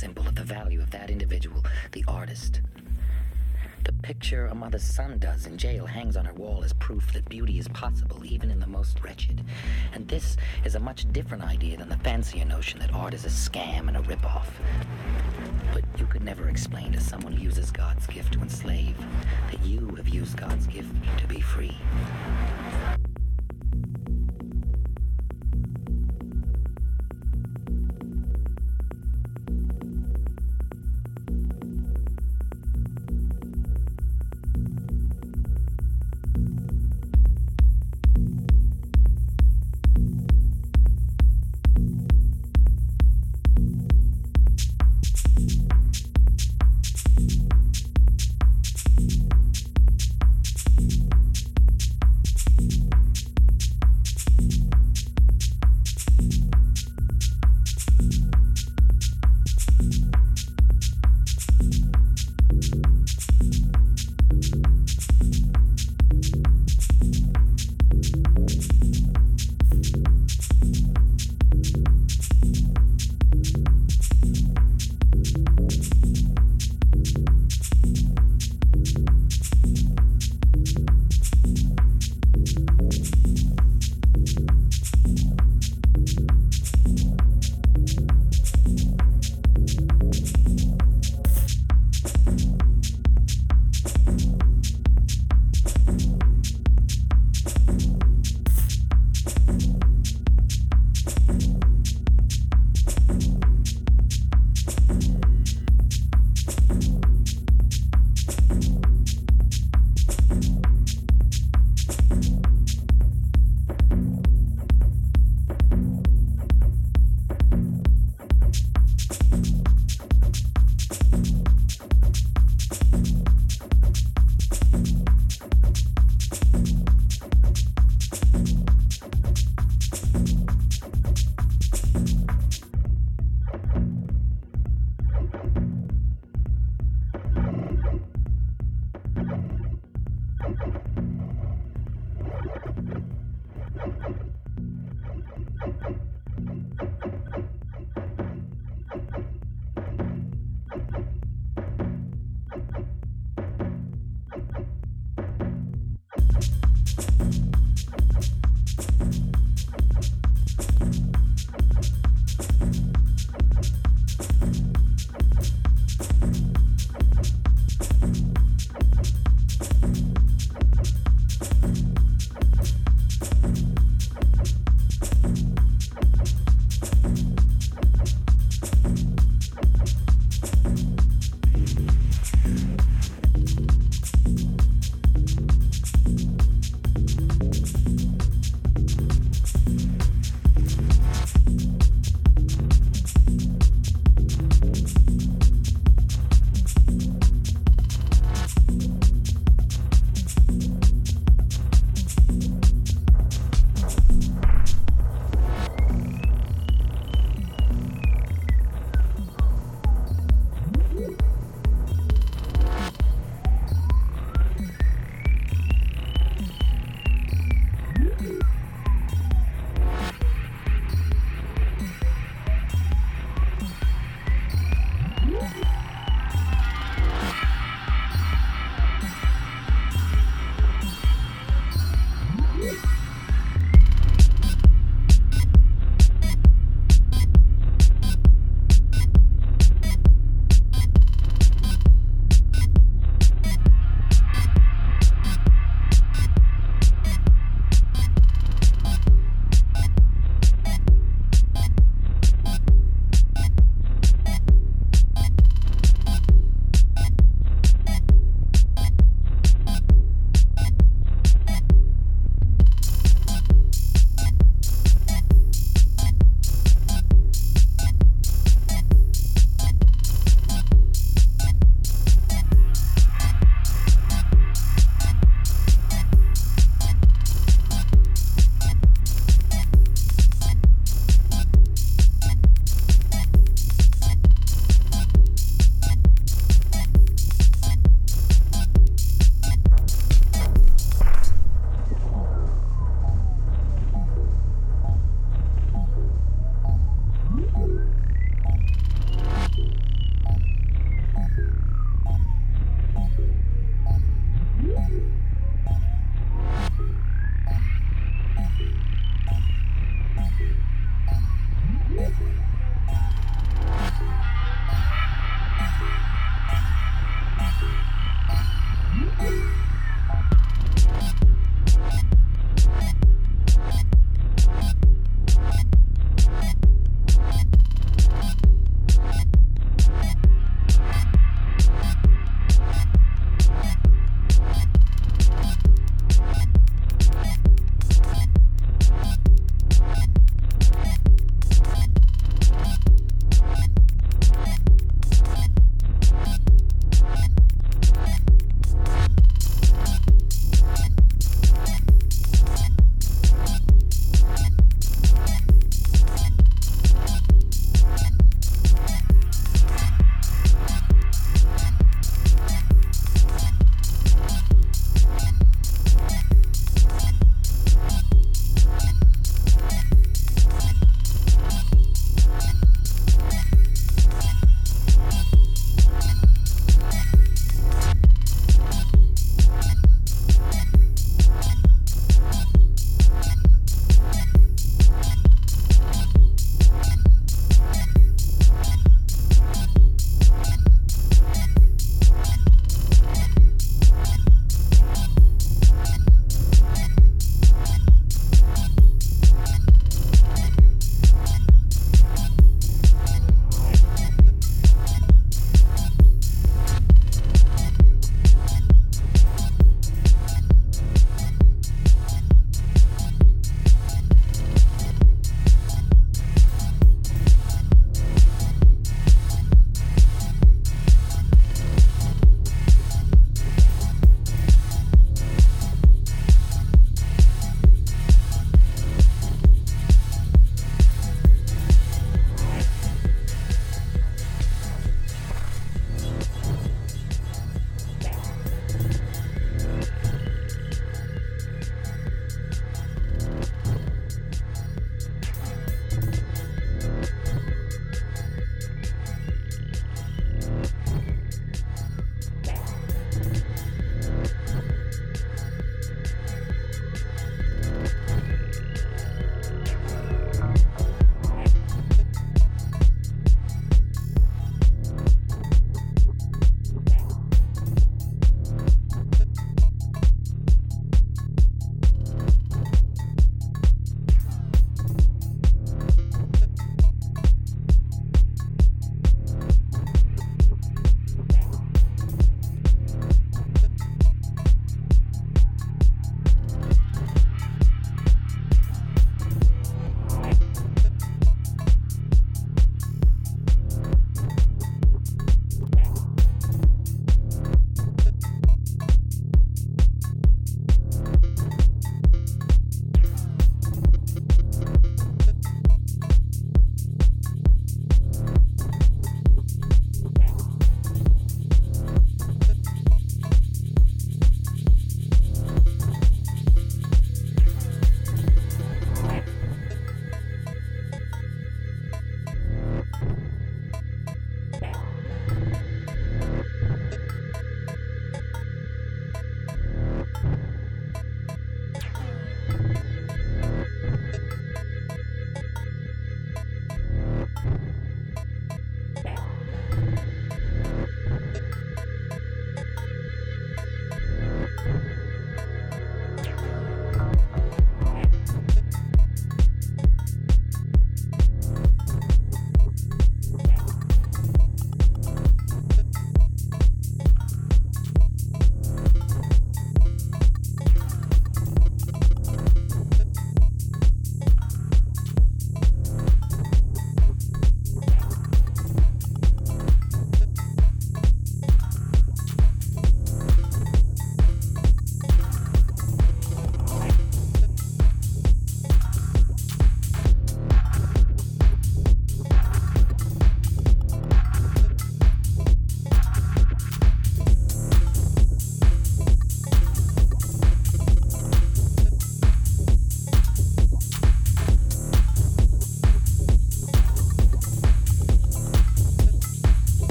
simple, of the value of that individual, the artist. The picture a mother's son does in jail hangs on her wall as proof that beauty is possible even in the most wretched. And this is a much different idea than the fancier notion that art is a scam and a ripoff. But you could never explain to someone who uses God's gift to enslave that you have used God's gift to be free.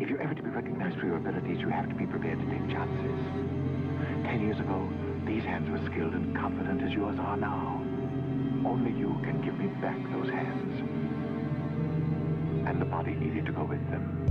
If you're ever to be recognized for your abilities, you have to be prepared to take chances. Ten years ago, These hands were skilled and confident as yours are now. Only you can give me back those hands. And the body needed to go with them.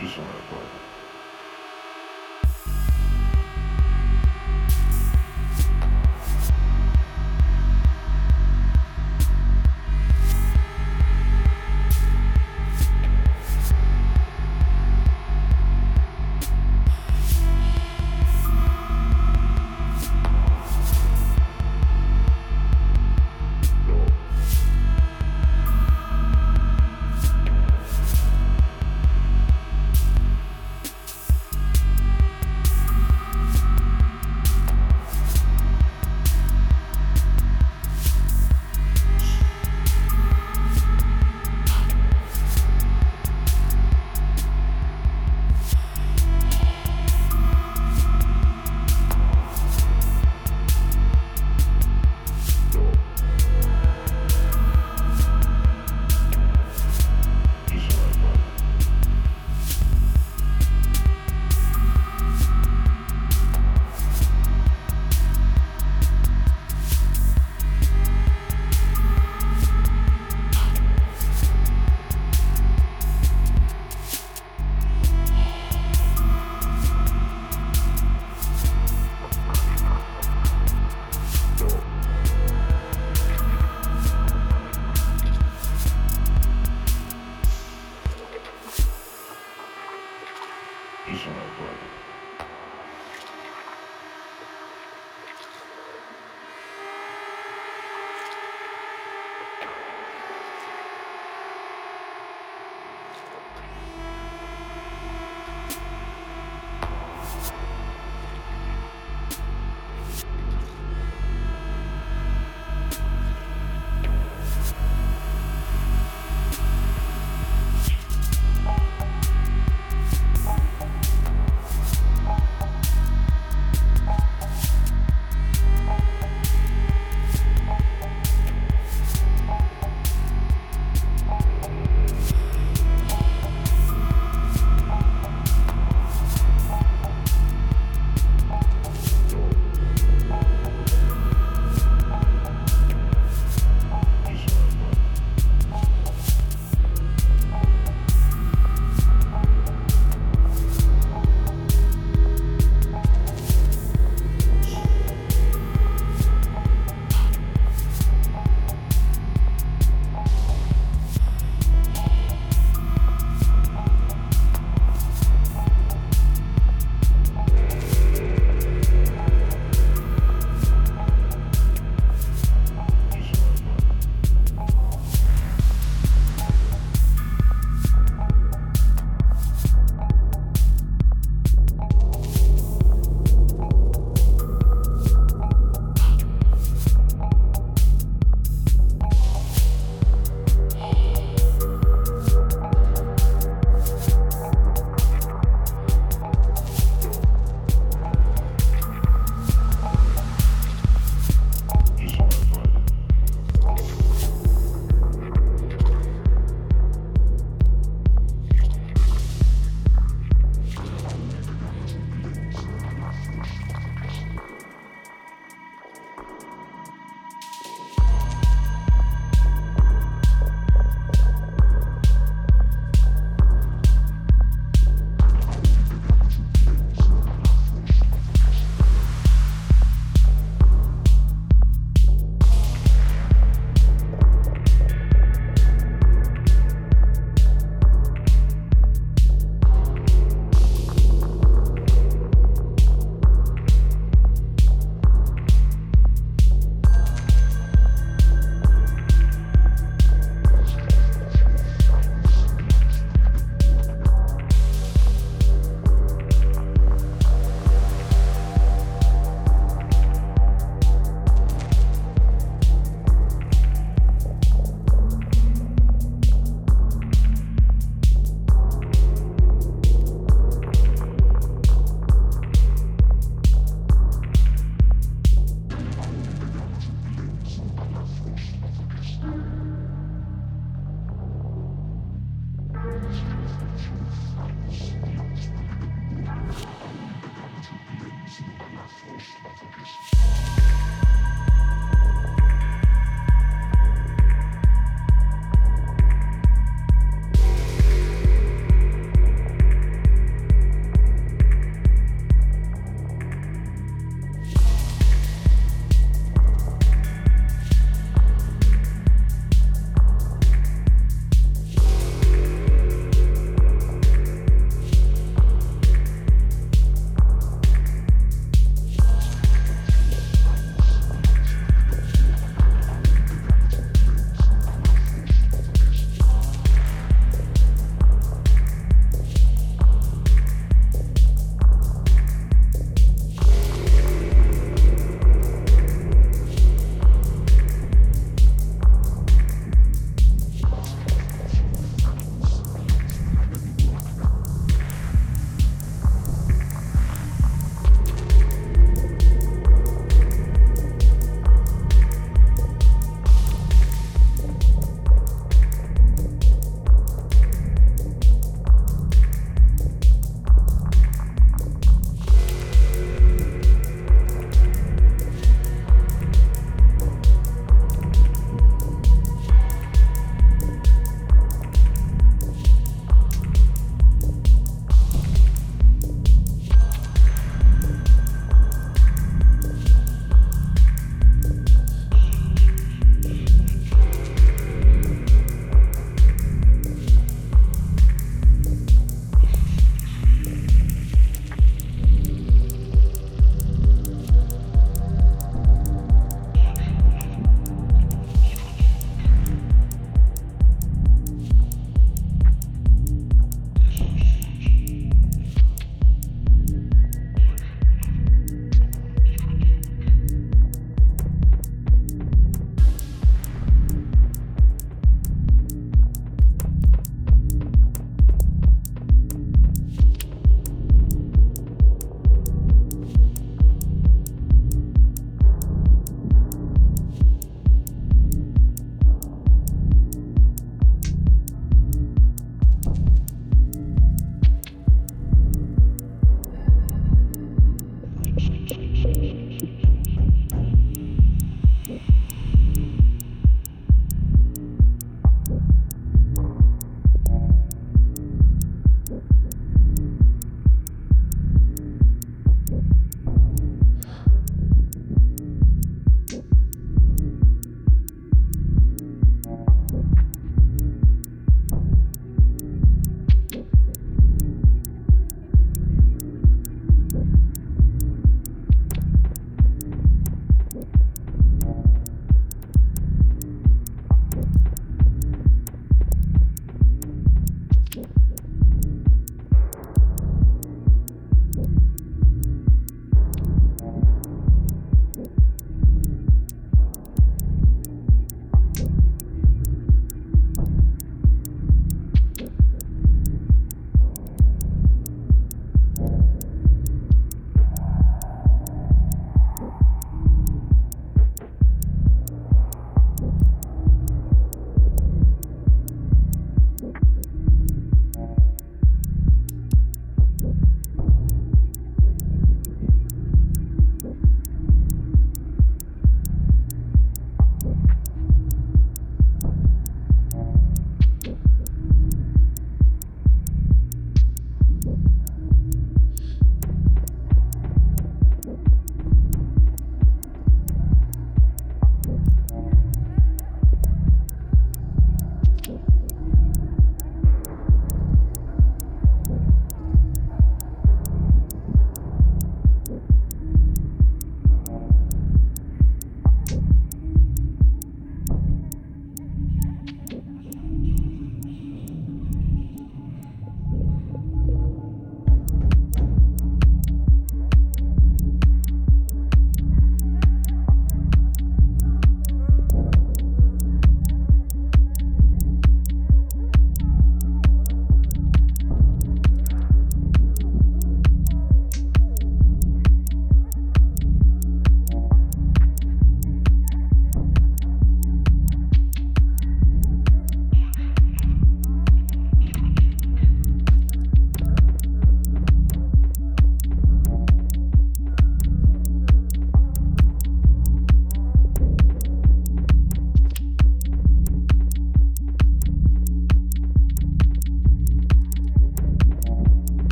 以上の役割